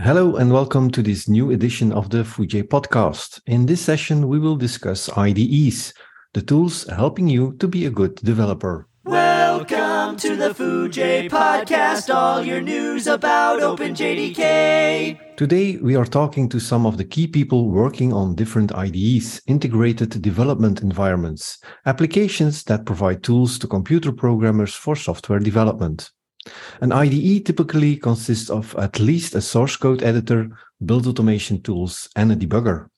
Hello and welcome to this new edition of the Foojay podcast. In this session, we will discuss IDEs, the tools helping you to be a good developer. Welcome to the Foojay podcast, all your news about OpenJDK. Today, we are talking to some of the key people working on different IDEs, integrated development environments, applications that provide tools to computer programmers for software development. An IDE typically consists of at least a source code editor, build automation tools, and a debugger.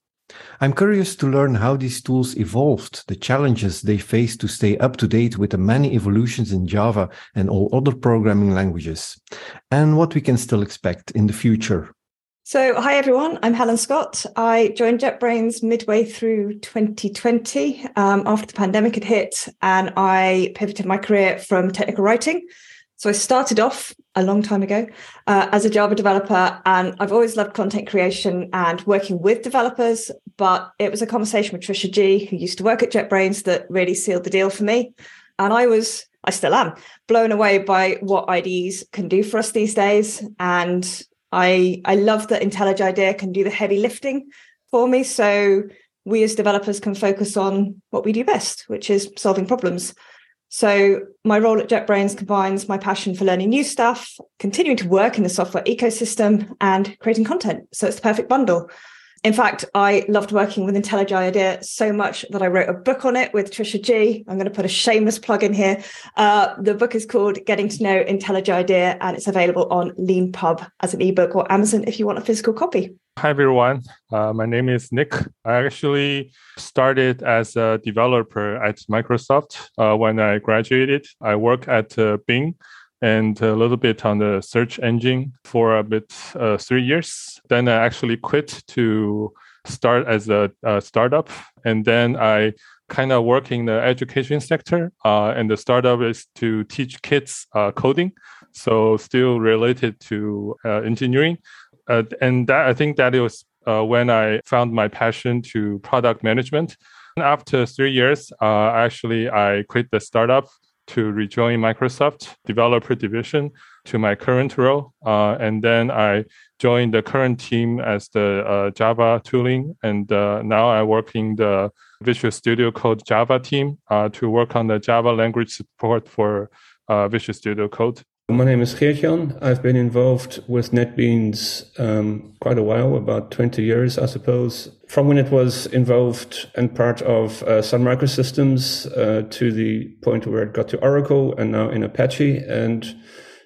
I'm curious to learn how these tools evolved, the challenges they face to stay up to date with the many evolutions in Java and all other programming languages, and what we can still expect in the future. So, hi everyone, I'm Helen Scott. I joined JetBrains midway through 2020 um, after the pandemic had hit, and I pivoted my career from technical writing so I started off a long time ago uh, as a Java developer, and I've always loved content creation and working with developers. But it was a conversation with Trisha Gee, who used to work at JetBrains, that really sealed the deal for me. And I was, I still am, blown away by what IDEs can do for us these days. And I, I love that IntelliJ IDEA can do the heavy lifting for me. So we as developers can focus on what we do best, which is solving problems. So my role at JetBrains combines my passion for learning new stuff, continuing to work in the software ecosystem, and creating content. So it's the perfect bundle. In fact, I loved working with IntelliJ IDEA so much that I wrote a book on it with Trisha Gee. I'm going to put a shameless plug in here. Uh, the book is called Getting to Know IntelliJ IDEA, and it's available on LeanPub as an ebook or Amazon if you want a physical copy. Hi, everyone. Uh, my name is Nick. I actually started as a developer at Microsoft uh, when I graduated. I work at uh, Bing and a little bit on the search engine for a bit uh, three years. Then I actually quit to start as a, a startup, and then I kind of work in the education sector. Uh, and the startup is to teach kids uh, coding, so still related to engineering. Uh, and that I think that was uh, when I found my passion to product management. And After three years, actually I quit the startup to rejoin Microsoft developer division to my current role. Uh, and then I joined the current team as the uh, Java tooling. And uh, now I work in the Visual Studio Code Java team uh, to work on the Java language support for uh, Visual Studio Code. My name is Geert-Jan. I've been involved with NetBeans um, quite a while, about 20 years, I suppose. From when it was involved and part of uh, Sun Microsystems uh, to the point where it got to Oracle and now in Apache. And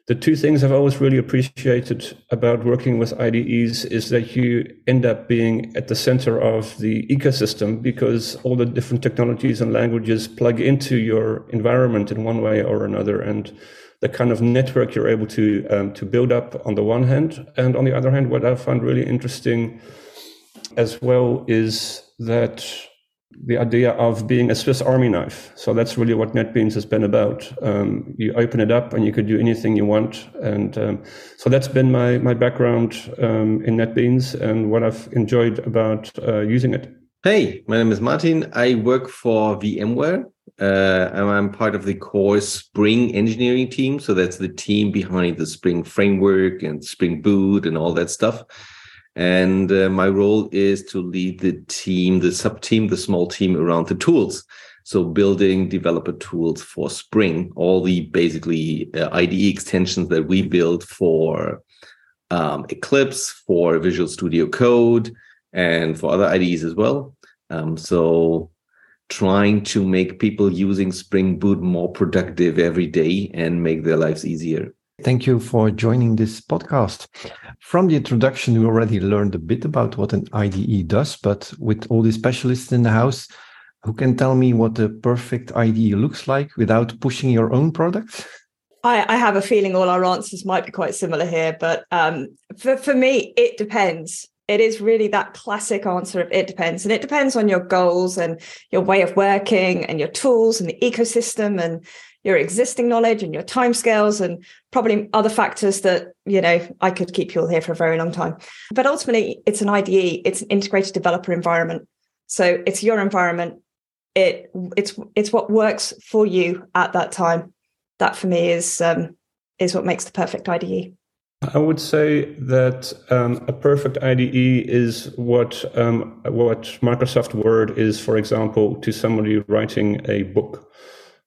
the two things I've always really appreciated about working with IDEs is that you end up being at the center of the ecosystem because all the different technologies and languages plug into your environment in one way or another. And the kind of network you're able to um, to build up on the one hand, and on the other hand, what I find really interesting as well is that the idea of being a Swiss Army knife. So that's really what NetBeans has been about. Um, you open it up and you could do anything you want. And um, so that's been my, my background um, in NetBeans and what I've enjoyed about uh, using it. Hey, my name is Martin. I work for VMware uh, I'm part of the core Spring engineering team. So that's the team behind the Spring framework and Spring Boot and all that stuff. And uh, my role is to lead the team, the sub team, the small team around the tools. So building developer tools for Spring, all the basically uh, IDE extensions that we build for um, Eclipse, for Visual Studio Code, and for other IDEs as well. Um, so trying to make people using Spring Boot more productive every day and make their lives easier. Thank you for joining this podcast. From the introduction, we already learned a bit about what an IDE does, but with all the specialists in the house, who can tell me what the perfect IDE looks like without pushing your own product? I, I have a feeling all our answers might be quite similar here, but um, for, for me, it depends it is really that classic answer of it depends. And it depends on your goals and your way of working and your tools and the ecosystem and your existing knowledge and your timescales and probably other factors that, you know, I could keep you all here for a very long time. But ultimately, it's an IDE, it's an integrated developer environment. So it's your environment. It it's it's what works for you at that time. That for me is um, is what makes the perfect IDE. I would say that um, a perfect IDE is what um, what Microsoft Word is, for example, to somebody writing a book.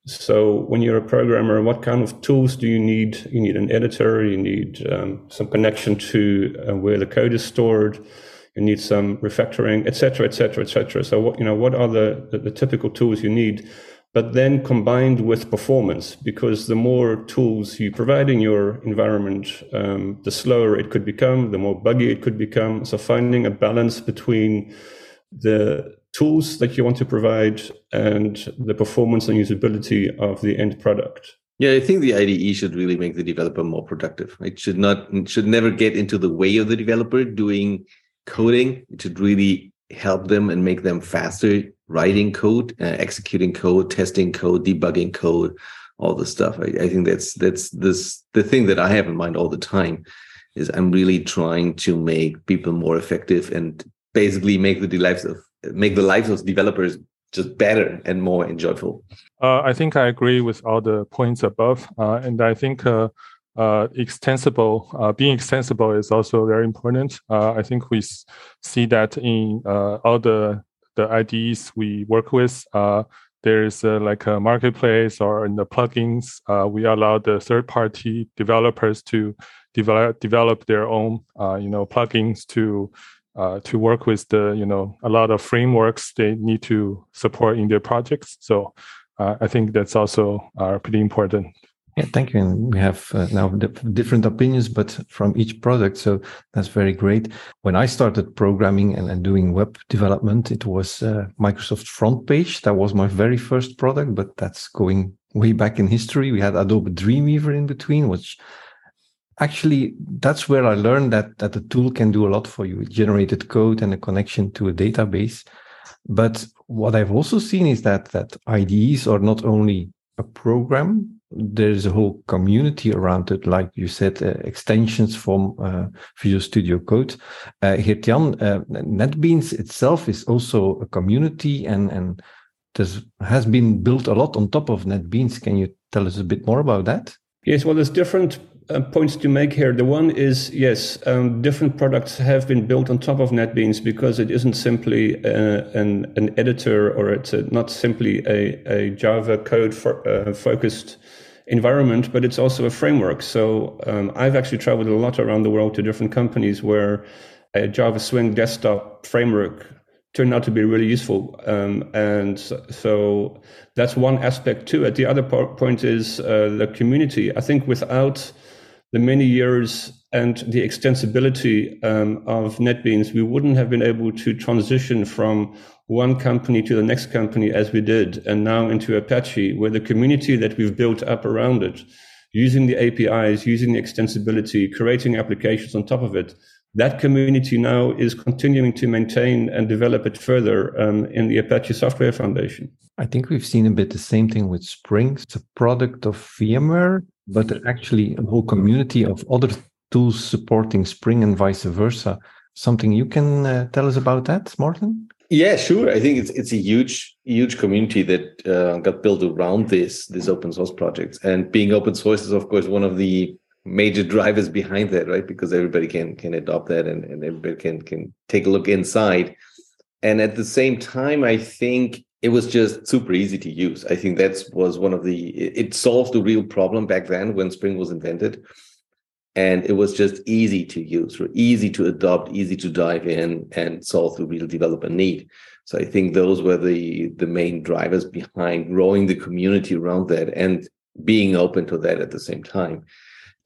So when you're a programmer, what kind of tools do you need? You need an editor. You need um, some connection to uh, where the code is stored. You need some refactoring, etc., etc., etc. So what you know, what are the, the, the typical tools you need? But then combined with performance, because the more tools you provide in your environment, um, the slower it could become, the more buggy it could become. So finding a balance between the tools that you want to provide and the performance and usability of the end product. Yeah, I think the IDE should really make the developer more productive. It should not, it should never get into the way of the developer doing coding. It should really help them and make them faster writing code, uh, executing code, testing code, debugging code, all the stuff. I, I think that's that's this the thing that I have in mind all the time is I'm really trying to make people more effective and basically make the lives of make the lives of developers just better and more enjoyable. Uh, I think I agree with all the points above, uh, and I think uh, uh, extensible, uh, being extensible is also very important. Uh, I think we see that in uh, all the the IDEs we work with. Uh, there's like a marketplace or in the plugins, uh, we allow the third party developers to develop develop their own, you know, plugins to to work with the, you know, a lot of frameworks they need to support in their projects. So I think that's also pretty important yeah, thank you. And we have uh, now different opinions, but from each product. So that's very great. When I started programming and, and doing web development, it was uh, Microsoft Front Page. That was my very first product, but that's going way back in history. We had Adobe Dreamweaver in between, which actually that's where I learned that that the tool can do a lot for you. It generated code and a connection to a database. But what I've also seen is that that IDEs are not only a program there's a whole community around it, like you said, uh, extensions from uh, Visual Studio Code. Uh, Geert-Jan, uh, NetBeans itself is also a community and, and this has been built a lot on top of NetBeans. Can you tell us a bit more about that? Yes, well, there's different uh, points to make here. The one is yes, um, different products have been built on top of NetBeans because it isn't simply uh, an an editor or it's a, not simply a, a Java code for, uh, focused environment, but it's also a framework. So um, I've actually traveled a lot around the world to different companies where a Java Swing desktop framework turned out to be really useful. Um, and so that's one aspect to it. The other point is uh, the community. I think without the many years and the extensibility um, of NetBeans, we wouldn't have been able to transition from one company to the next company as we did, and now into Apache, where the community that we've built up around it, using the APIs, using the extensibility, creating applications on top of it, that community now is continuing to maintain and develop it further um, in the Apache Software Foundation. I think we've seen a bit the same thing with Spring. It's a product of VMware, but actually a whole community of other tools supporting Spring and vice versa. Something you can uh, tell us about that, Martin? Yeah, sure. I think it's it's a huge huge community that uh, got built around this this open source projects, and being open source is of course one of the major drivers behind that, right? Because everybody can can adopt that, and, and everybody can can take a look inside. And at the same time, I think it was just super easy to use. I think that was one of the it solved the real problem back then when Spring was invented and it was just easy to use easy to adopt easy to dive in and solve the real developer need. So i think those were the the main drivers behind growing the community around that and being open to that at the same time.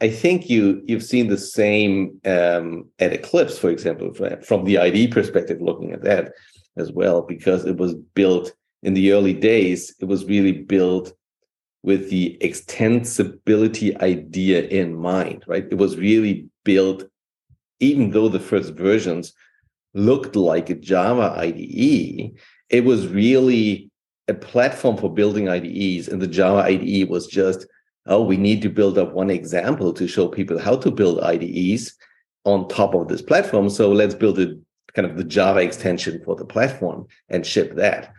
I think you you've seen the same um, at eclipse for example from the ID perspective looking at that as well because it was built in the early days it was really built with the extensibility idea in mind, right? It was really built, even though the first versions looked like a Java IDE, it was really a platform for building IDEs. And the Java IDE was just, oh, we need to build up one example to show people how to build IDEs on top of this platform. So let's build a kind of the Java extension for the platform and ship that.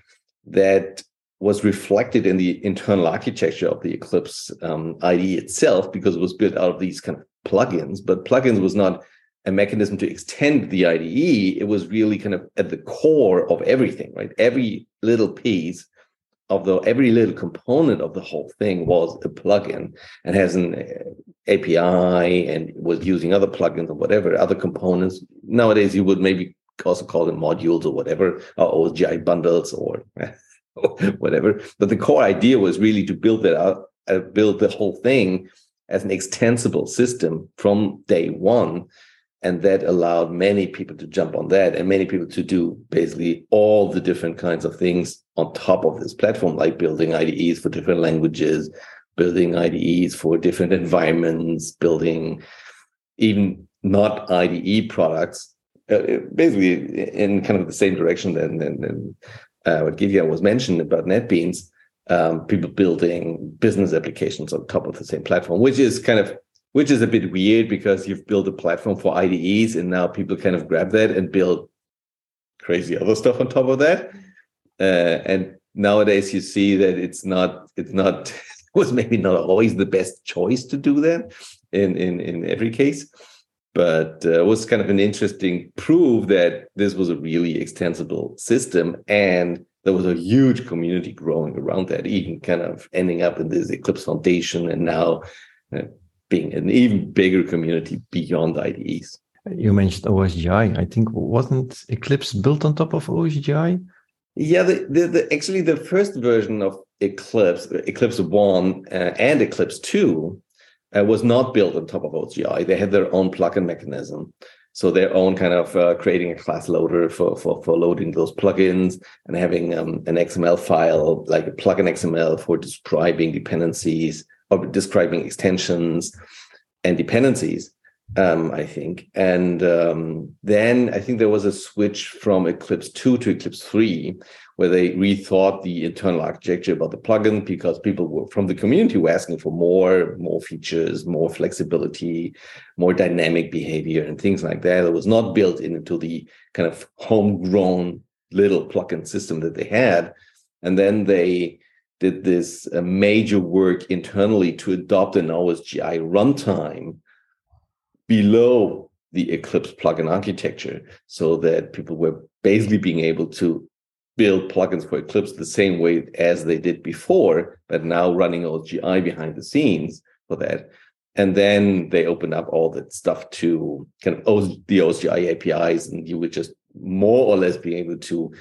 That was reflected in the internal architecture of the Eclipse um, IDE itself because it was built out of these kind of plugins, but plugins was not a mechanism to extend the IDE. It was really kind of at the core of everything, right? Every little piece of the every little component of the whole thing was a plugin and has an uh, API and was using other plugins or whatever other components. Nowadays, you would maybe also call them modules or whatever, or OSGI bundles or whatever. But the core idea was really to build that out, uh, build the whole thing as an extensible system from day one and that allowed many people to jump on that and many people to do basically all the different kinds of things on top of this platform like building ides for different languages building ides for different environments building even not ide products uh, basically in kind of the same direction than, than, than uh, what Geert-Jan was mentioned about NetBeans, um, people building business applications on top of the same platform, which is kind of which is a bit weird because you've built a platform for IDEs and now people kind of grab that and build crazy other stuff on top of that. Uh, and nowadays you see that it's not it's not was maybe not always the best choice to do that in in in every case but uh, it was kind of an interesting proof that this was a really extensible system and there was a huge community growing around that even kind of ending up in this eclipse foundation and now uh, being an even bigger community beyond IDEs. You mentioned OSGI. I think wasn't Eclipse built on top of OSGI? Yeah, the, the, the actually the first version of Eclipse, Eclipse One uh, and Eclipse Two, uh, was not built on top of OSGI. They had their own plugin mechanism, so their own kind of uh, creating a class loader for for for loading those plugins and having um, an XML file like a plugin XML for describing dependencies or describing extensions and dependencies, um, I think. And um, then I think there was a switch from Eclipse 2 to Eclipse 3, where they rethought the internal architecture about the plugin because people were from the community were asking for more, more features, more flexibility, more dynamic behavior, and things like that. It was not built into the kind of homegrown little plugin system that they had. And then they did this uh, major work internally to adopt an OSGI runtime below the Eclipse plugin architecture so that people were basically being able to build plugins for Eclipse the same way as they did before, but now running OSGI behind the scenes for that. And then they opened up all that stuff to kind of the OSGI APIs, and you would just more or less be able to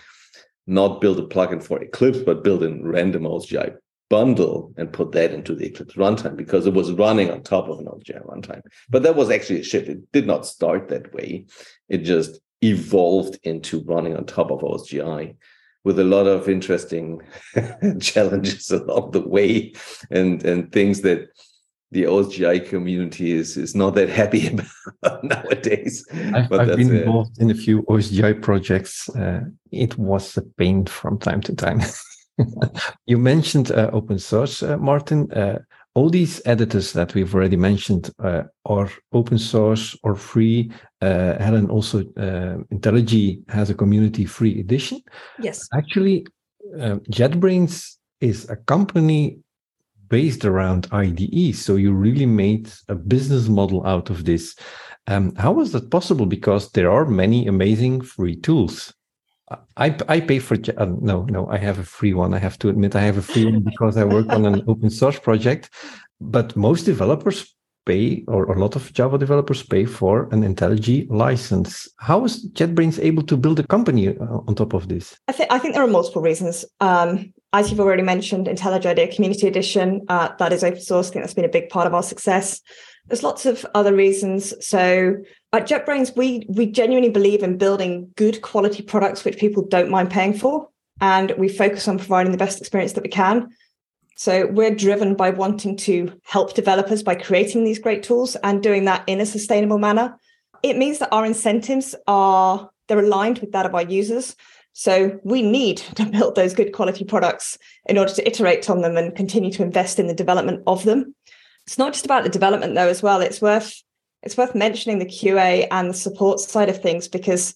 not build a plugin for Eclipse, but build a random OSGI bundle and put that into the Eclipse runtime because it was running on top of an OSGI runtime. But that was actually a shift. It did not start that way. It just evolved into running on top of OSGI with a lot of interesting challenges along the way and, and things that the OSGI community is is not that happy about nowadays. I've, I've been involved in a few OSGI projects. Uh, it was a pain from time to time. you mentioned uh, open source, uh, Martin. Uh, all these editors that we've already mentioned uh, are open source or free. Uh, Helen also IntelliJ has a community free edition. Yes, actually, JetBrains is a company based around IDE. So you really made a business model out of this. Um, how was that possible? Because there are many amazing free tools. I, I pay for uh, no no I have a free one I have to admit I have a free one because I work on an open source project but most developers pay or a lot of Java developers pay for an IntelliJ license. how is JetBrains able to build a company uh, on top of this? I think I think there are multiple reasons. Um, as you've already mentioned, IntelliJ IDEA Community Edition, uh, that is open source. I think that's been a big part of our success. There's lots of other reasons. So at JetBrains, we we genuinely believe in building good quality products which people don't mind paying for, and we focus on providing the best experience that we can. So we're driven by wanting to help developers by creating these great tools and doing that in a sustainable manner. It means that our incentives are they're aligned with that of our users. So we need to build those good quality products in order to iterate on them and continue to invest in the development of them. It's not just about the development though as well. It's worth it's worth mentioning the QA and the support side of things because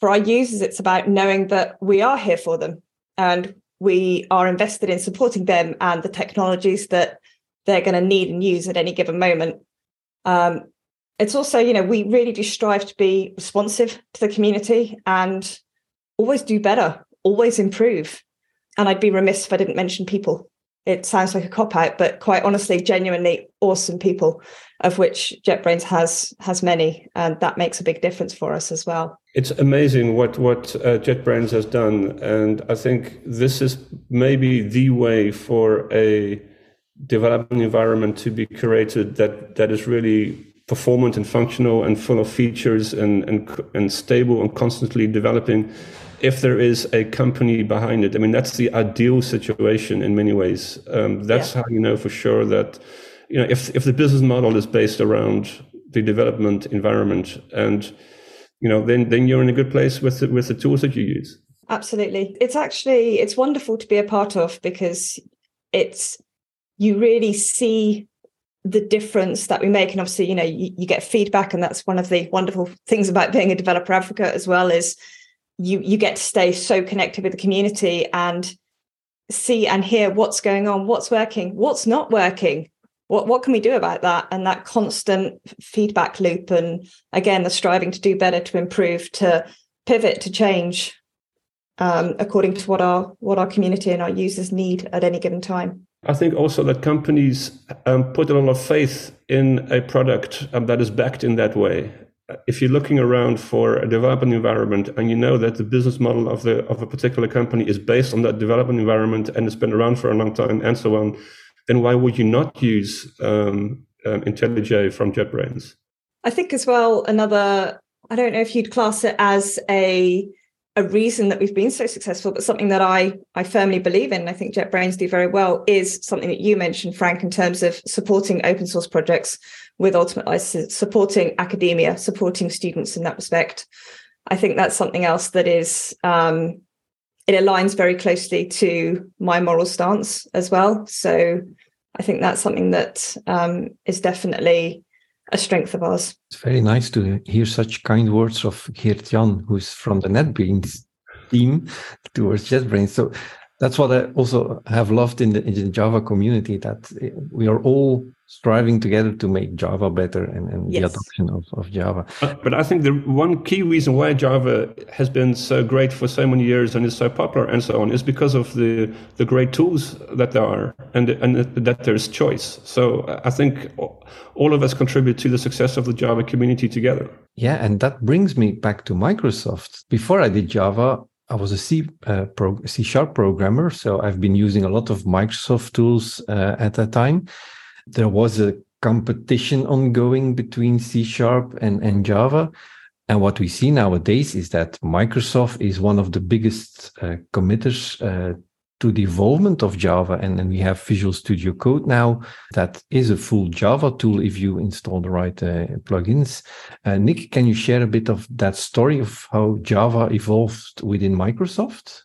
for our users it's about knowing that we are here for them and we are invested in supporting them and the technologies that they're going to need and use at any given moment. Um, it's also, you know, we really do strive to be responsive to the community and always do better, always improve. And I'd be remiss if I didn't mention people. It sounds like a cop out, but quite honestly, genuinely awesome people, of which JetBrains has has many, and that makes a big difference for us as well. It's amazing what what uh, JetBrains has done, and I think this is maybe the way for a development environment to be created that that is really performant and functional and full of features and, and, and stable and constantly developing if there is a company behind it. I mean, that's the ideal situation in many ways. Um, that's yeah. how you know for sure that, you know, if, if the business model is based around the development environment and, you know, then, then you're in a good place with the, with the tools that you use. Absolutely. It's actually, it's wonderful to be a part of because it's, you really see the difference that we make and obviously you know you, you, get feedback and that's one of the wonderful things about being a developer advocate as well is you you get to stay so connected with the community and see and hear what's going on what's working what's not working what what can we do about that and that constant feedback loop and again the striving to do better to improve to pivot to change um, according to what our what our community and our users need at any given time I think also that companies um, put a lot of faith in a product um, that is backed in that way. If you're looking around for a development environment and you know that the business model of the of a particular company is based on that development environment and it's been around for a long time and so on, then why would you not use um, um, IntelliJ from JetBrains? I think as well another. I don't know if you'd class it as a a reason that we've been so successful, but something that I I firmly believe in, and I think JetBrains do very well, is something that you mentioned, Frank, in terms of supporting open source projects with ultimate license, supporting academia, supporting students in that respect. I think that's something else that is um, it aligns very closely to my moral stance as well. So I think that's something that um, is definitely a strength of ours. It's very nice to hear such kind words of Geert Jan, who's from the NetBeans team towards JetBrains. So that's what I also have loved in the, in the Java community that we are all striving together to make Java better and, and yes. the adoption of, of Java. Uh, but I think the one key reason why Java has been so great for so many years and is so popular and so on is because of the, the great tools that there are and, and that there's choice. So I think all of us contribute to the success of the Java community together. Yeah, and that brings me back to Microsoft. Before I did Java, I was a C, uh, pro, C sharp programmer, so I've been using a lot of Microsoft tools uh, at that time there was a competition ongoing between C sharp and, and Java. And what we see nowadays is that Microsoft is one of the biggest uh, committers uh, to the involvement of Java. And then we have Visual Studio Code now that is a full Java tool if you install the right uh, plugins. Uh, Nick, can you share a bit of that story of how Java evolved within Microsoft?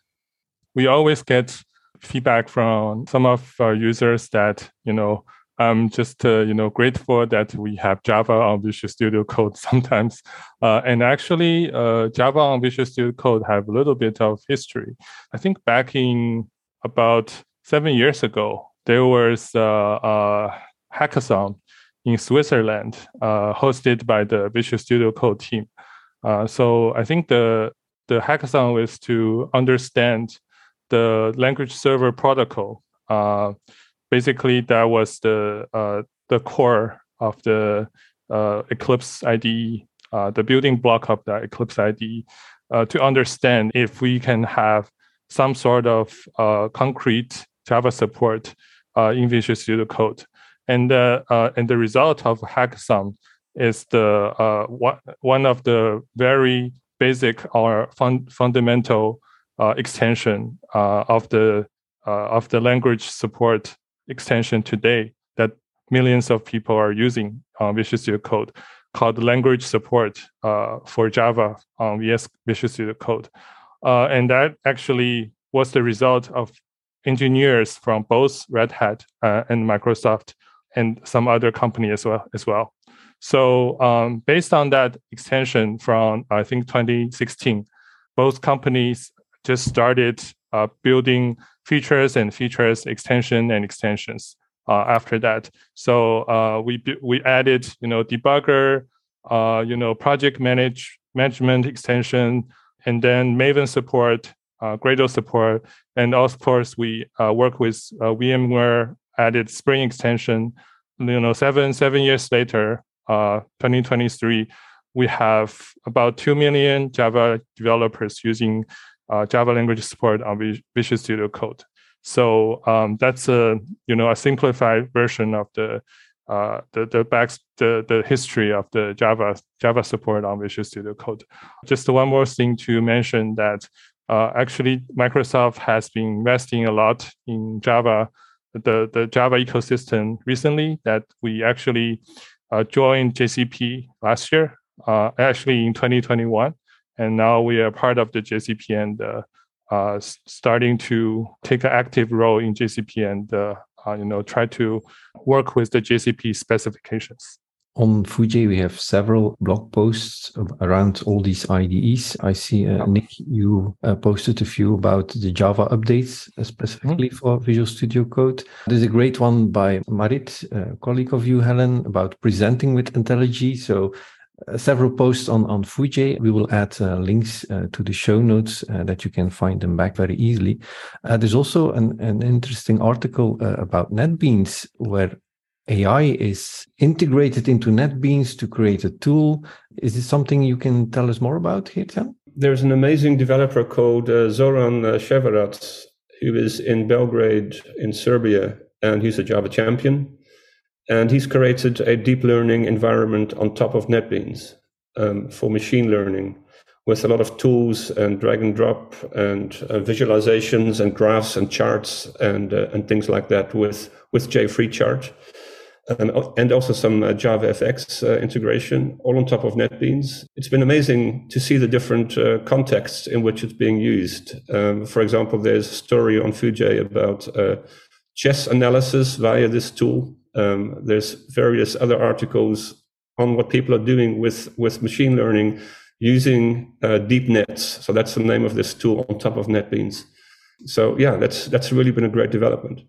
We always get feedback from some of our users that, you know, I'm just uh, you know grateful that we have Java on Visual Studio Code sometimes, uh, and actually uh, Java on Visual Studio Code have a little bit of history. I think back in about seven years ago, there was a, a hackathon in Switzerland uh, hosted by the Visual Studio Code team. Uh, so I think the the hackathon was to understand the language server protocol uh, basically that was the uh, the core of the uh, Eclipse IDE, uh, the building block of the Eclipse IDE, to understand if we can have some sort of uh, concrete Java support uh, in Visual Studio Code. And and the result of hackathon is the one one of the very basic or fun, fundamental extension of the of the language support extension today that millions of people are using on Visual Studio Code called language support uh, for Java on VS Visual Studio Code. Uh, and that actually was the result of engineers from both Red Hat uh, and Microsoft and some other company as well. As well. So um, based on that extension from I think 2016, both companies just started uh, building features and features extension and extensions uh, after that. So uh, we we added you know debugger, uh, you know, project manage management extension, and then Maven support, uh, Gradle support, and of course we uh, work with uh, VMware added Spring extension. You know, seven seven years later, uh, 2023, we have about two million Java developers using uh, Java language support on Visual Studio Code. So um, that's a you know a simplified version of the uh, the the back the the history of the Java Java support on Visual Studio Code. Just one more thing to mention that uh, actually Microsoft has been investing a lot in Java, the the Java ecosystem recently. That we actually uh, joined JCP last year, uh, actually in 2021, and now we are part of the JCP and uh, uh, starting to take an active role in JCP and uh, you know try to work with the JCP specifications. On Foojay, we have several blog posts around all these IDEs. I see, uh, Nick, you uh, posted a few about the Java updates uh, specifically mm-hmm. for Visual Studio Code. There's a great one by Marit, a colleague of you, Helen, about presenting with IntelliJ. So several posts on on Foojay. We will add uh, links uh, to the show notes uh, that you can find them back very easily. Uh, there's also an, an interesting article uh, about NetBeans where AI is integrated into NetBeans to create a tool. Is this something you can tell us more about here, Jan? There's an amazing developer called Zoran Ševarac, who is in Belgrade in Serbia, and he's a Java champion and he's created a deep learning environment on top of NetBeans um, for machine learning with a lot of tools and drag and drop and uh, visualizations and graphs and charts and uh, and things like that with with JFreeChart. Um, and also some uh, JavaFX uh, integration, all on top of NetBeans. It's been amazing to see the different uh, contexts in which it's being used. Um, for example, there's a story on Foojay about uh, chess analysis via this tool um, there's various other articles on what people are doing with, with machine learning using uh, Deep Netts. So that's the name of this tool on top of NetBeans. So yeah, that's that's really been a great development.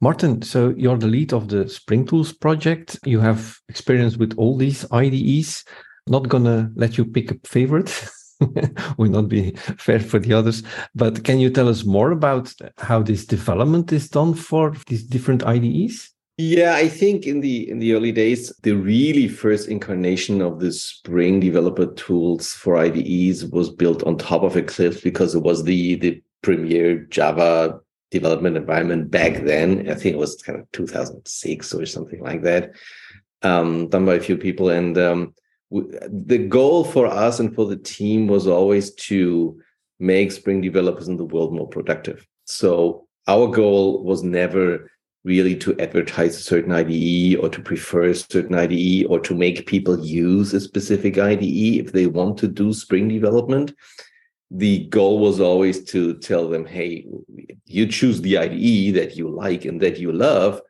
Martin, so you're the lead of the Spring Tools project. You have experience with all these IDEs. Not gonna let you pick a favorite. will not be fair for the others. But can you tell us more about how this development is done for these different IDEs? Yeah, I think in the in the early days, the really first incarnation of the Spring developer tools for IDEs was built on top of Eclipse because it was the the premier Java development environment back then. I think it was kind of 2006 or something like that, um, done by a few people. And um, w- the goal for us and for the team was always to make Spring developers in the world more productive. So our goal was never really to advertise a certain IDE or to prefer a certain IDE or to make people use a specific IDE if they want to do Spring development. The goal was always to tell them, hey, you choose the IDE that you like and that you love,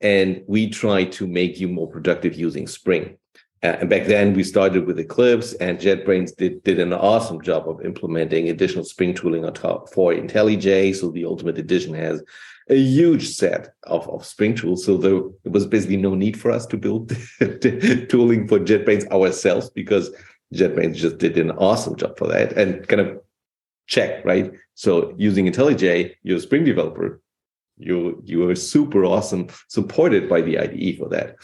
and we try to make you more productive using Spring. Uh, and back then, we started with Eclipse, and JetBrains did, did an awesome job of implementing additional Spring tooling on top for IntelliJ. So the Ultimate Edition has a huge set of, of Spring tools. So there, was basically no need for us to build tooling for JetBrains ourselves because JetBrains just did an awesome job for that and kind of check, right? So using IntelliJ, you're a Spring developer, you you are super awesome, supported by the IDE for that.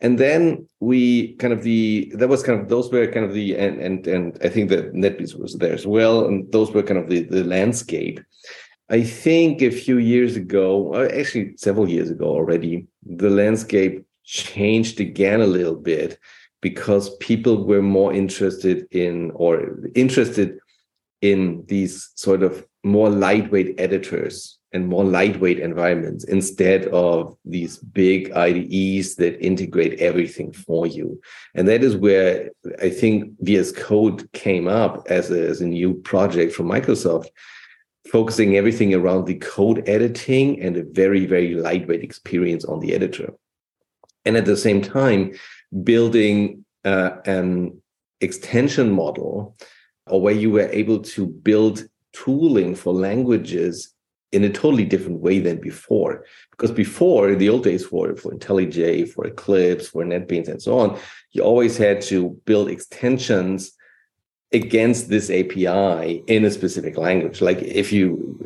And then we kind of the that was kind of those were kind of the and and and I think that NetBeans was there as well, and those were kind of the the landscape. I think a few years ago, uh, actually several years ago already, the landscape changed again a little bit because people were more interested in or interested in these sort of more lightweight editors and more lightweight environments instead of these big IDEs that integrate everything for you. And that is where I think VS Code came up as a, as a new project from Microsoft focusing everything around the code editing and a very, very lightweight experience on the editor. And at the same time, building uh, an extension model or where you were able to build tooling for languages in a totally different way than before. Because before, in the old days, for, for IntelliJ, for Eclipse, for NetBeans, and so on, you always had to build extensions against this API in a specific language. Like if you,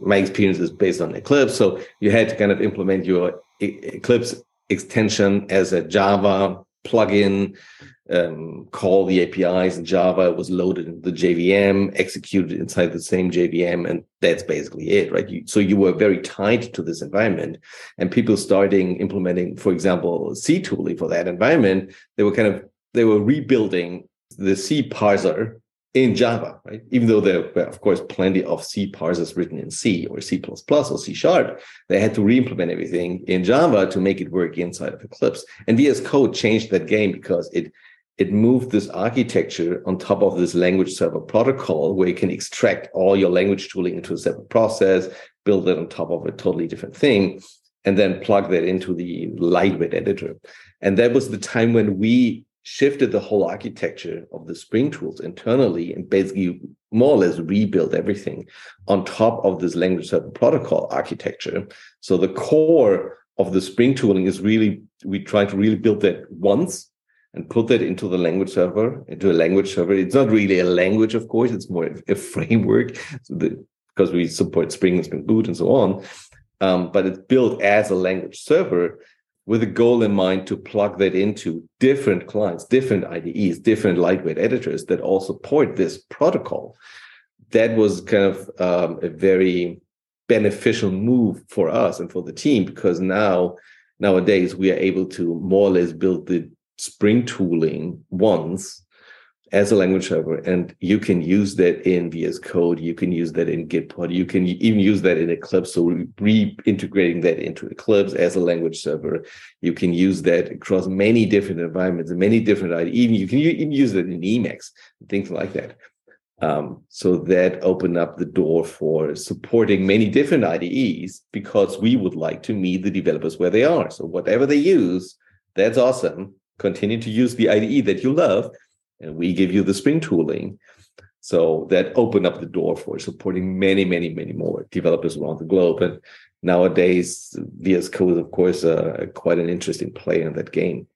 my experience is based on Eclipse, so you had to kind of implement your Eclipse extension as a Java plugin, um, call the APIs in Java. It was loaded in the JVM, executed inside the same JVM, and that's basically it, right? You, so you were very tied to this environment, and people starting implementing, for example, C tooling for that environment. They were kind of they were rebuilding the C parser in Java, right? Even though there were, of course, plenty of C parsers written in C or C++ or C sharp, they had to re-implement everything in Java to make it work inside of Eclipse. And VS Code changed that game because it it moved this architecture on top of this language server protocol where you can extract all your language tooling into a separate process, build it on top of a totally different thing, and then plug that into the lightweight editor. And that was the time when we shifted the whole architecture of the Spring tools internally and basically more or less rebuilt everything on top of this language server protocol architecture. So the core of the Spring tooling is really, we try to really build that once and put that into the language server, into a language server. It's not really a language, of course, it's more a framework so the, because we support Spring and Spring Boot and so on. Um, but it's built as a language server with a goal in mind to plug that into different clients, different IDEs, different lightweight editors that all support this protocol. That was kind of um, a very beneficial move for us and for the team because now nowadays we are able to more or less build the Spring tooling once as a language server, and you can use that in VS Code. You can use that in Gitpod. You can even use that in Eclipse. So reintegrating that into Eclipse as a language server, you can use that across many different environments and many different. Even you can even use that in Emacs, things like that. Um, so that opened up the door for supporting many different IDEs because we would like to meet the developers where they are. So whatever they use, that's awesome continue to use the IDE that you love, and we give you the Spring tooling. So that opened up the door for supporting many, many, many more developers around the globe. And nowadays, VS Code is, of course, uh, quite an interesting player in that game.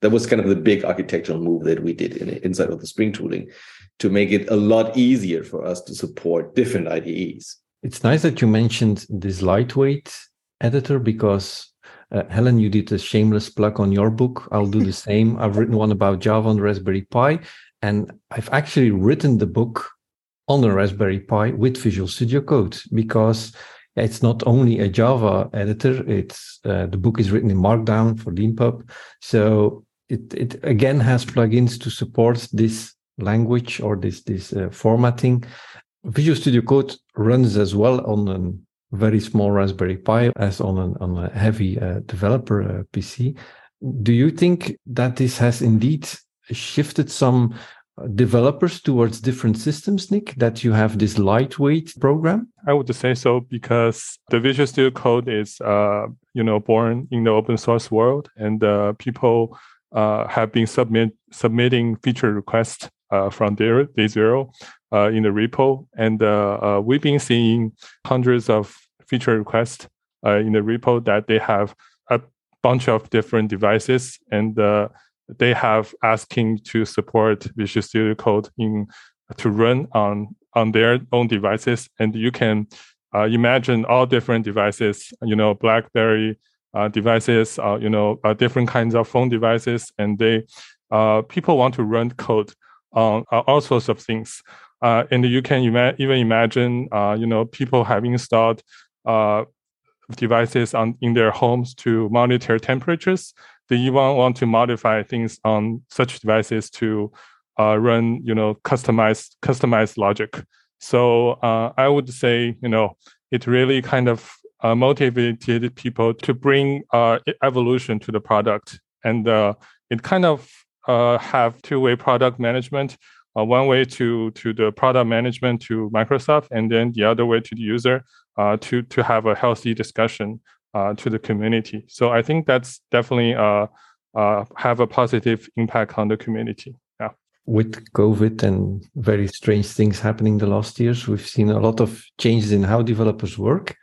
That was kind of the big architectural move that we did in, inside of the Spring tooling to make it a lot easier for us to support different IDEs. It's nice that you mentioned this lightweight editor because uh, Helen, you did a shameless plug on your book. I'll do the same. I've written one about Java on the Raspberry Pi, and I've actually written the book on the Raspberry Pi with Visual Studio Code because it's not only a Java editor. It's uh, the book is written in Markdown for Leanpub, so it it again has plugins to support this language or this this uh, formatting. Visual Studio Code runs as well on an very small Raspberry Pi as on, an, on a heavy uh, developer uh, PC. Do you think that this has indeed shifted some uh, developers towards different systems, Nick, that you have this lightweight program? I would say so because the Visual Studio Code is, uh, you know, born in the open source world, and uh, people uh, have been submit submitting feature requests uh, from day, day zero uh, in the repo. And uh, uh, we've been seeing hundreds of feature requests in the repo that they have a bunch of different devices and they have asking to support Visual Studio Code in to run on on their own devices, and you can uh, imagine all different devices. You know, BlackBerry uh, devices, uh, you know, different kinds of phone devices, and they people want to run code on all sorts of things. Uh, and you can ima- even imagine, uh, you know, people have installed uh, devices on in their homes to monitor temperatures. They even want to modify things on such devices to uh, run, you know, customized customized logic. So uh, I would say, you know, it really kind of uh, motivated people to bring evolution to the product, and it kind of have two-way product management uh, one way to to the product management to Microsoft, and then the other way to the user uh, to to have a healthy discussion uh, to the community. So I think that's definitely uh, uh, have a positive impact on the community. Yeah. with COVID and very strange things happening the last years, we've seen a lot of changes in how developers work.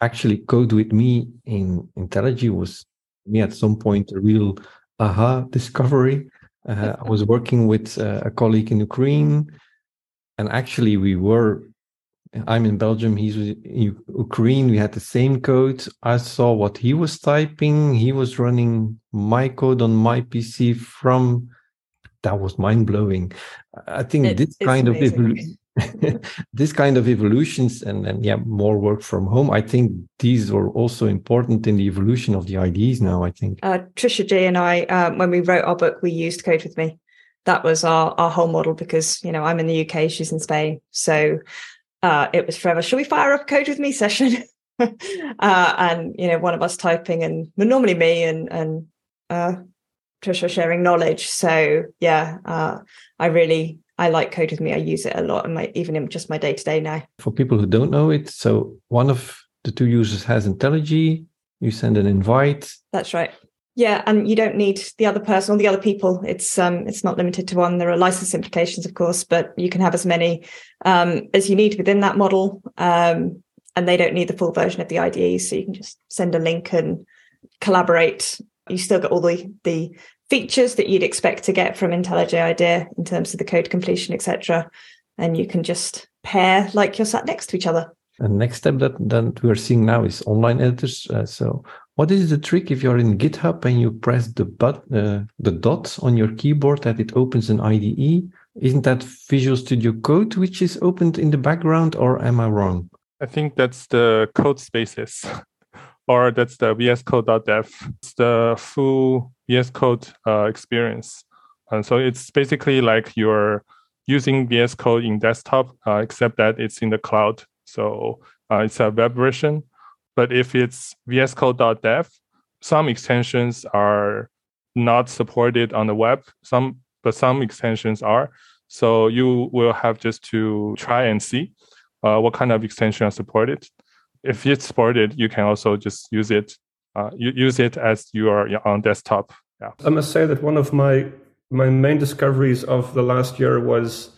Actually, Code with Me in IntelliJ was me at some point a real aha discovery. Uh, I was working with uh, a colleague in Ukraine, and actually, we were. I'm in Belgium. He's in Ukraine. We had the same code. I saw what he was typing. He was running my code on my PC from that was mind blowing. I think it, this kind of evolution, this kind of evolutions and and yeah, more work from home. I think these were also important in the evolution of the IDEs now. I think uh, Trisha Gee and I, um, when we wrote our book, we used Code with Me. That was our our whole model because you know I'm in the UK, she's in Spain, so uh, it was forever. shall we fire up Code with Me session? uh, and you know, one of us typing, and well, normally me and and uh, Trisha sharing knowledge. So yeah, uh, I really I like Code with Me. I use it a lot, in my even in just my day to day now. For people who don't know it, so one of the two users has IntelliJ. You send an invite. That's right. Yeah, and you don't need the other person or the other people. It's um, it's not limited to one. There are license implications, of course, but you can have as many um, as you need within that model. Um, and they don't need the full version of the IDE, so you can just send a link and collaborate you still get all the the features that you'd expect to get from IntelliJ IDEA in terms of the code completion, etc. And you can just pair like you're sat next to each other. And next step that, that we are seeing now is online editors. Uh, so, what is the trick if you're in GitHub and you press the but uh, the dots on your keyboard that it opens an IDE? Isn't that Visual Studio Code which is opened in the background, or am I wrong? I think that's the Codespaces. or that's the VS Code.dev. It's the full VS Code uh, experience. And so it's basically like you're using VS Code in desktop, uh, except that it's in the cloud. So uh, it's a web version. But if it's VS Code.dev, some extensions are not supported on the web. Some, but some extensions are. So you will have just to try and see uh, what kind of extension are supported if it's supported, you can also just use it. Uh, you use it as you are on desktop. Yeah. I must say that one of my my main discoveries of the last year was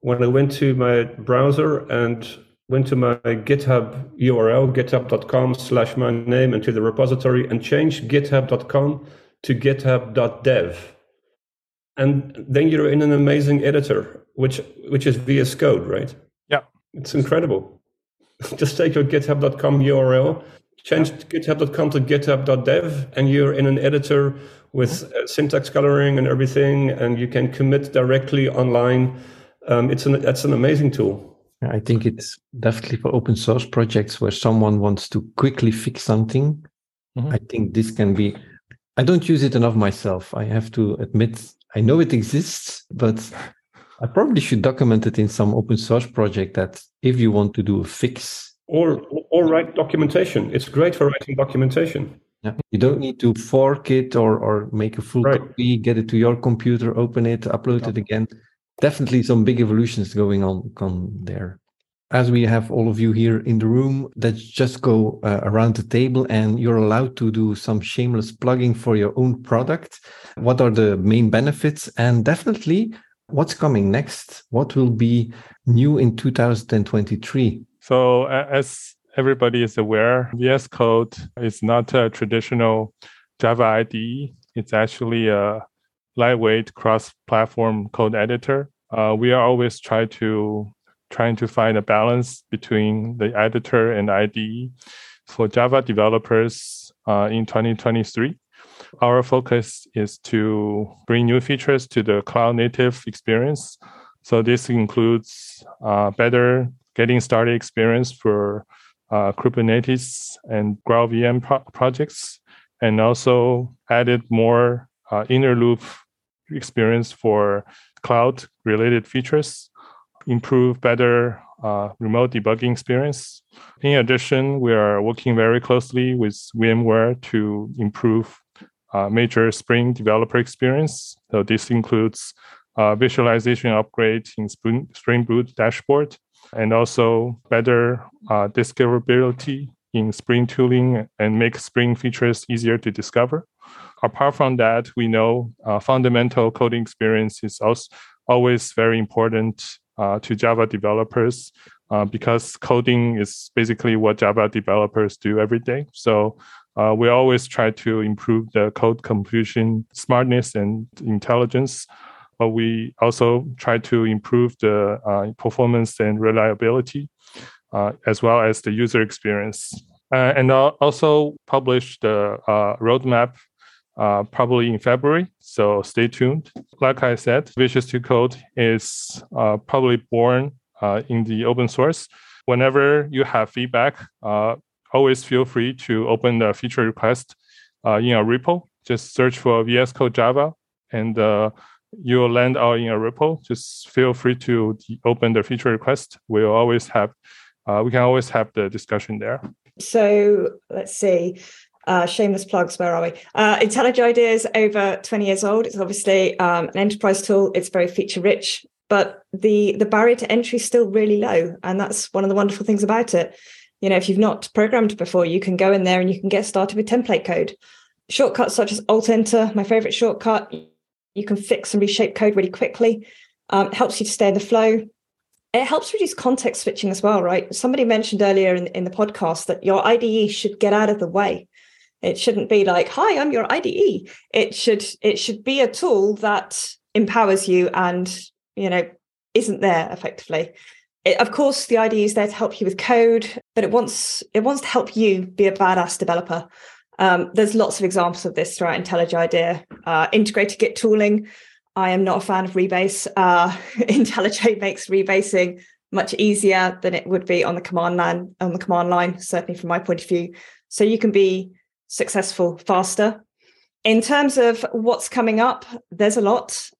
when I went to my browser and went to my GitHub URL, github.com slash my name into the repository and changed github.com to github.dev. And then you're in an amazing editor, which which is VS Code, right? Yeah. It's incredible. just take your github.com URL, change github.com to github.dev, and you're in an editor with uh, syntax coloring and everything, and you can commit directly online. Um, it's an that's an amazing tool. I think it's definitely for open source projects where someone wants to quickly fix something. Mm-hmm. I think this can be. I don't use it enough myself. I have to admit, I know it exists, but I probably should document it in some open source project that if you want to do a fix or or write documentation, it's great for writing documentation. Yeah. You don't need to fork it or or make a full right. copy, get it to your computer, open it, upload yeah. it again. Definitely some big evolutions going on, on there. As we have all of you here in the room, let's just go uh, around the table and you're allowed to do some shameless plugging for your own product. What are the main benefits? And definitely What's coming next? What will be new in 2023? So, as everybody is aware, VS Code is not a traditional Java IDE. It's actually a lightweight cross-platform code editor. Uh, we are always trying to trying to find a balance between the editor and IDE for Java developers uh, in 2023 our focus is to bring new features to the cloud native experience. So this includes uh, better getting started experience for uh, Kubernetes and GraalVM pro- projects, and also added more uh, inner loop experience for cloud related features, improve better uh, remote debugging experience. In addition, we are working very closely with VMware to improve uh, major Spring developer experience. So this includes uh, visualization upgrade in Spring, Spring Boot dashboard and also better uh, discoverability in Spring tooling and make Spring features easier to discover. Apart from that, we know uh, fundamental coding experience is also always very important uh, to Java developers uh, because coding is basically what Java developers do every day. So uh, we always try to improve the code completion smartness and intelligence. But we also try to improve the uh, performance and reliability, uh, as well as the user experience. Uh, and also publish the roadmap uh, probably in February. So stay tuned. Like I said, Visual Studio Code is uh, probably born uh, in the open source. Whenever you have feedback, uh, always feel free to open the feature request uh, in a repo. Just search for VS Code Java and uh, you'll land out in a repo. Just feel free to open the feature request. We'll always have, we can always have the discussion there. So let's see uh, shameless plugs, where are we? Uh, IntelliJ IDEA is over 20 years old. It's obviously um, an enterprise tool. It's very feature rich, but the the barrier to entry is still really low, and that's one of the wonderful things about it. You know, if you've not programmed before, you can go in there and you can get started with template code. Shortcuts such as Alt Enter, my favorite shortcut, you can fix and reshape code really quickly. Um, it helps you to stay in the flow. It helps reduce context switching as well, right? Somebody mentioned earlier in, in the podcast that your IDE should get out of the way it shouldn't be like, "Hi, I'm your IDE." It should it should be a tool that empowers you and you know isn't there effectively. It, of course, the IDE is there to help you with code, but it wants it wants to help you be a badass developer. Um, there's lots of examples of this throughout IntelliJ IDEA. Uh, integrated Git tooling. I am not a fan of rebase. Uh, IntelliJ makes rebasing much easier than it would be on the command line. On the command line, certainly from my point of view. So you can be successful faster. In terms of what's coming up, there's a lot.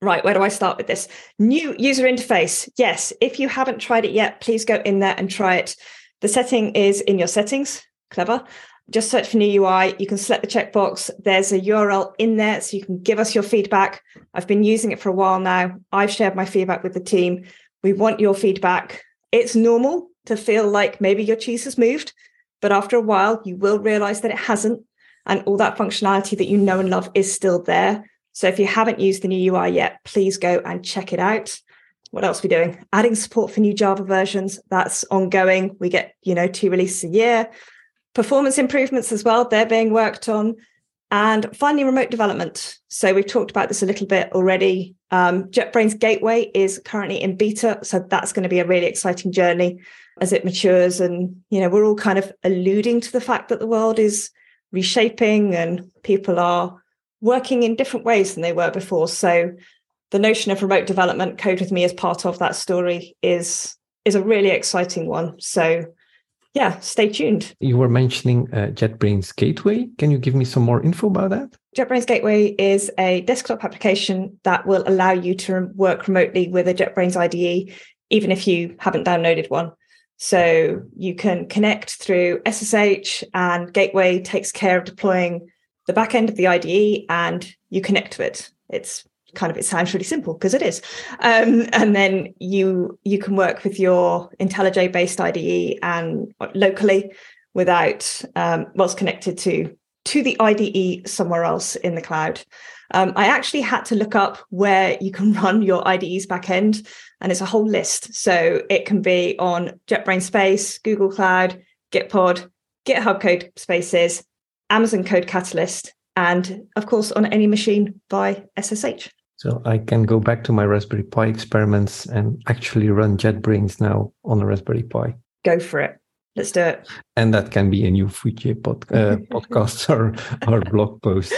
Right, where do I start with this? New user interface. Yes, if you haven't tried it yet, please go in there and try it. The setting is in your settings. Clever. Just search for new UI. You can select the checkbox. There's a URL in there so you can give us your feedback. I've been using it for a while now. I've shared my feedback with the team. We want your feedback. It's normal to feel like maybe your cheese has moved. But after a while, you will realize that it hasn't. And all that functionality that you know and love is still there. So if you haven't used the new UI yet, please go and check it out. What else are we doing? Adding support for new Java versions. That's ongoing. We get, you know, two releases a year. Performance improvements as well. They're being worked on. And finally, remote development. So we've talked about this a little bit already. Um, JetBrains Gateway is currently in beta. So that's going to be a really exciting journey as it matures. And, you know, we're all kind of alluding to the fact that the world is reshaping and people are working in different ways than they were before. So the notion of remote development, Code with Me as part of that story is is a really exciting one. So yeah, stay tuned. You were mentioning uh, JetBrains Gateway. Can you give me some more info about that? JetBrains Gateway is a desktop application that will allow you to work remotely with a JetBrains IDE, even if you haven't downloaded one. So you can connect through SSH, and Gateway takes care of deploying the back end of the IDE, and you connect to it. It's kind of it sounds really simple because it is, um, and then you you can work with your IntelliJ based IDE and locally without um, what's connected to to the IDE somewhere else in the cloud. Um, I actually had to look up where you can run your IDE's backend, and it's a whole list. So it can be on JetBrains Space, Google Cloud, Gitpod, GitHub Codespaces, Amazon CodeCatalyst, and of course on any machine by SSH. So I can go back to my Raspberry Pi experiments and actually run JetBrains now on a Raspberry Pi. Go for it. Let's do it. And that can be a new Foojay pod, uh, podcast or, or blog post.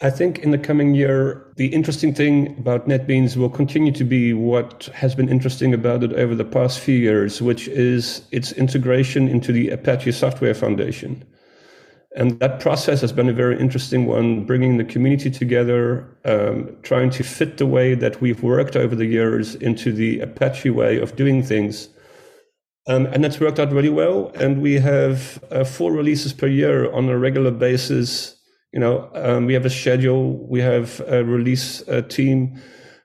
I think in the coming year, the interesting thing about NetBeans will continue to be what has been interesting about it over the past few years, which is its integration into the Apache Software Foundation. And that process has been a very interesting one, bringing the community together, um, trying to fit the way that we've worked over the years into the Apache way of doing things um, and that's worked out really well. And we have uh, four releases per year on a regular basis. You know, um, we have a schedule, we have a release uh, team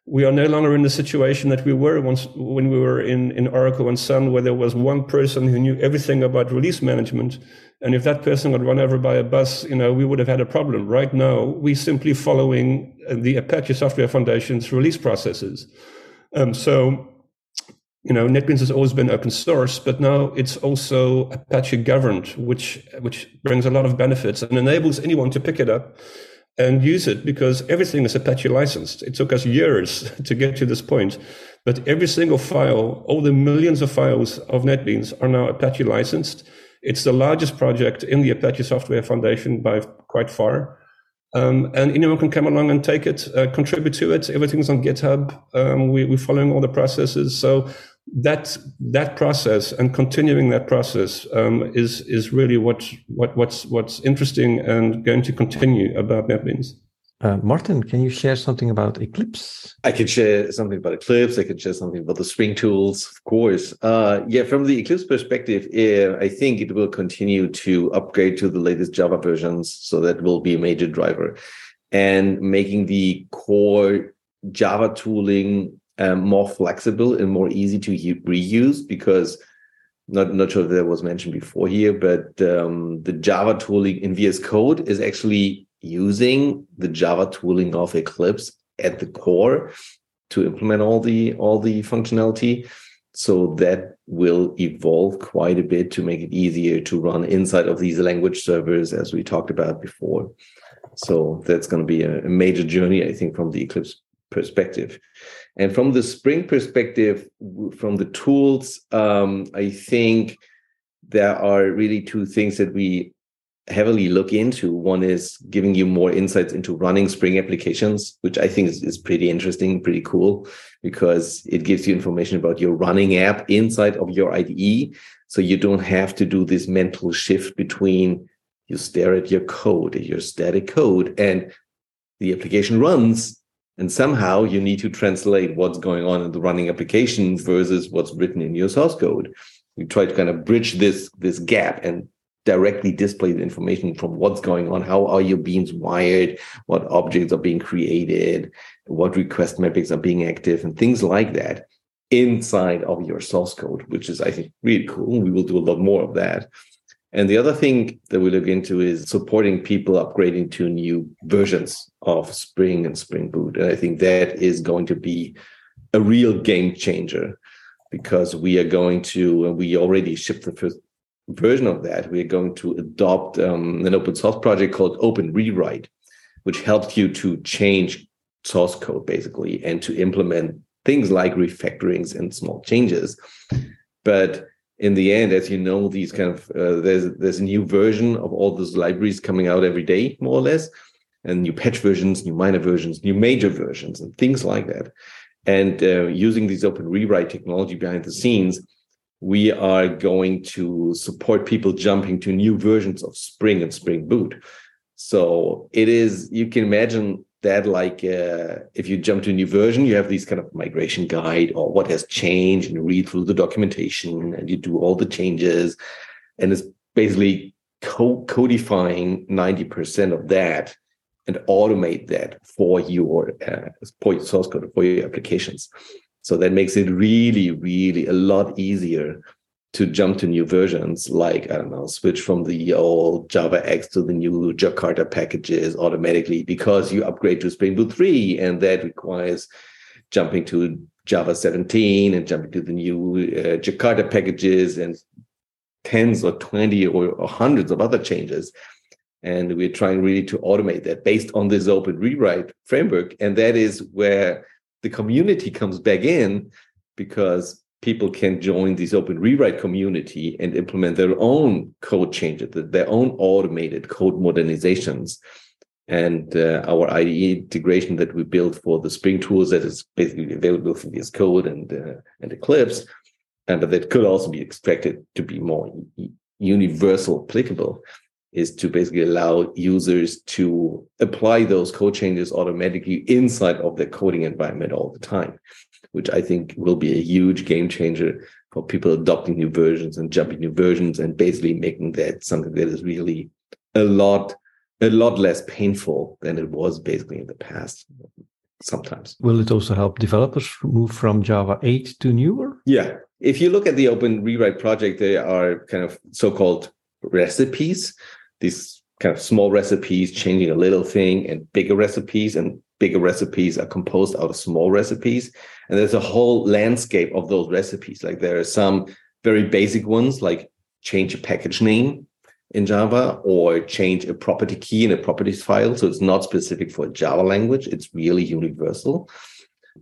we are no longer in the situation that we were once when we were in, in Oracle and Sun, where there was one person who knew everything about release management. And if that person got run over by a bus, you know, we would have had a problem. Right now, we're simply following the Apache Software Foundation's release processes. Um, so, you know, NetBeans has always been open source, but now it's also Apache governed, which which brings a lot of benefits and enables anyone to pick it up and use it because everything is Apache licensed. It took us years to get to this point, but every single file, all the millions of files of NetBeans are now Apache licensed. It's the largest project in the Apache Software Foundation by quite far. Um, and anyone can come along and take it, uh, contribute to it. Everything's on GitHub. Um, we, are following all the processes. So that that process and continuing that process um, is is really what what what's what's interesting and going to continue about NetBeans. Uh, Martin, can you share something about Eclipse? I can share something about Eclipse. I can share something about the Spring tools, of course. Uh, yeah, from the Eclipse perspective, uh, I think it will continue to upgrade to the latest Java versions. So that will be a major driver. And making the core Java tooling um, more flexible and more easy to reuse because not not sure if that was mentioned before here, but um, the Java tooling in VS Code is actually using the Java tooling of Eclipse at the core to implement all the all the functionality. So that will evolve quite a bit to make it easier to run inside of these language servers, as we talked about before. So that's going to be a major journey, I think, from the Eclipse perspective. And from the Spring perspective, from the tools, um, I think there are really two things that we heavily look into. One is giving you more insights into running Spring applications, which I think is, is pretty interesting, pretty cool, because it gives you information about your running app inside of your IDE. So you don't have to do this mental shift between you stare at your code, your static code, and the application runs and somehow you need to translate what's going on in the running application versus what's written in your source code. We try to kind of bridge this, this gap and directly display the information from what's going on. How are your beans wired? What objects are being created? What request metrics are being active and things like that inside of your source code, which is, I think, really cool. We will do a lot more of that. And the other thing that we look into is supporting people upgrading to new versions of Spring and Spring Boot. And I think that is going to be a real game changer because we are going to, and we already shipped the first version of that, we are going to adopt um, an open source project called Open Rewrite, which helps you to change source code basically and to implement things like refactorings and small changes. But in the end, as you know, these kind of uh, there's there's a new version of all those libraries coming out every day, more or less, and new patch versions, new minor versions, new major versions, and things like that. And uh, using these open rewrite technology behind the scenes, we are going to support people jumping to new versions of Spring and Spring Boot. So it is you can imagine that like uh, if you jump to a new version you have these kind of migration guide or what has changed and read through the documentation and you do all the changes. And it's basically co- codifying 90% of that and automate that for your uh, for your source code for your applications. So that makes it really really a lot easier to jump to new versions, like, I don't know, switch from the old javax to the new Jakarta packages automatically because you upgrade to Spring Boot 3. And that requires jumping to Java 17 and jumping to the new uh, Jakarta packages and tens or 20 or, or hundreds of other changes. And we're trying really to automate that based on this open rewrite framework. And that is where the community comes back in because people can join this open rewrite community and implement their own code changes, their own automated code modernizations. And uh, our IDE integration that we built for the Spring tools that is basically available for VS Code and uh, and Eclipse, and that could also be expected to be more universal applicable, is to basically allow users to apply those code changes automatically inside of their coding environment all the time which I think will be a huge game changer for people adopting new versions and jumping new versions and basically making that something that is really a lot a lot less painful than it was basically in the past. sometimes. Will it also help developers move from Java 8 to newer? Yeah. If you look at the Open Rewrite project, there are kind of so called recipes, these kind of small recipes changing a little thing and bigger recipes and bigger recipes are composed out of small recipes. And there's a whole landscape of those recipes. Like there are some very basic ones like change a package name in java or change a property key in a properties file. So it's not specific for a java language. It's really universal.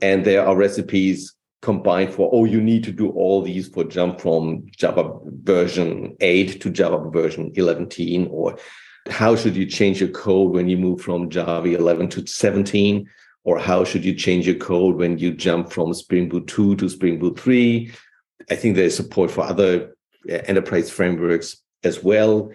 And there are recipes combined for oh you need to do all these for jump from java version 8 to java version 11 or how should you change your code when you move from Java 11 to 17? Or how should you change your code when you jump from Spring Boot 2 to Spring Boot 3? I think there's support for other uh, enterprise frameworks as well,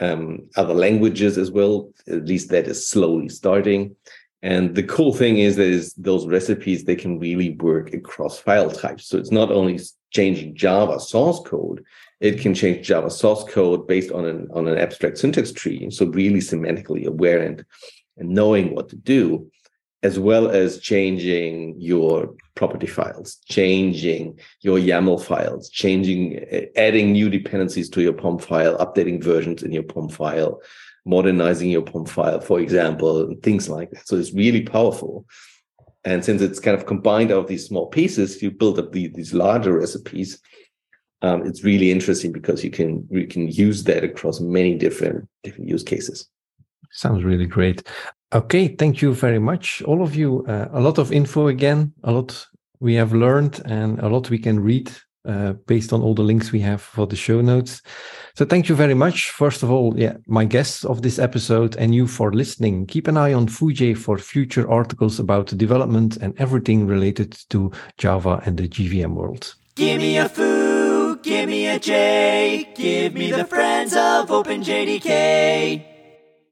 um, other languages as well. At least that is slowly starting. And the cool thing is that is those recipes they can really work across file types. So it's not only changing Java source code, it can change Java source code based on an on an abstract syntax tree. So really semantically aware and and knowing what to do, as well as changing your property files, changing your YAML files, changing adding new dependencies to your POM file, updating versions in your POM file, modernizing your POM file, for example, things like that. So it's really powerful. And since it's kind of combined out of these small pieces, you build up the, these larger recipes um, it's really interesting because you can you can use that across many different different use cases. Sounds really great. Okay, thank you very much, all of you. Uh, a lot of info again, a lot we have learned, and a lot we can read uh, based on all the links we have for the show notes. So thank you very much. First of all, yeah, my guests of this episode and you for listening. Keep an eye on Foojay for future articles about development and everything related to Java and the JVM world. Give me a Foo. Give me a J, give me the friends of OpenJDK.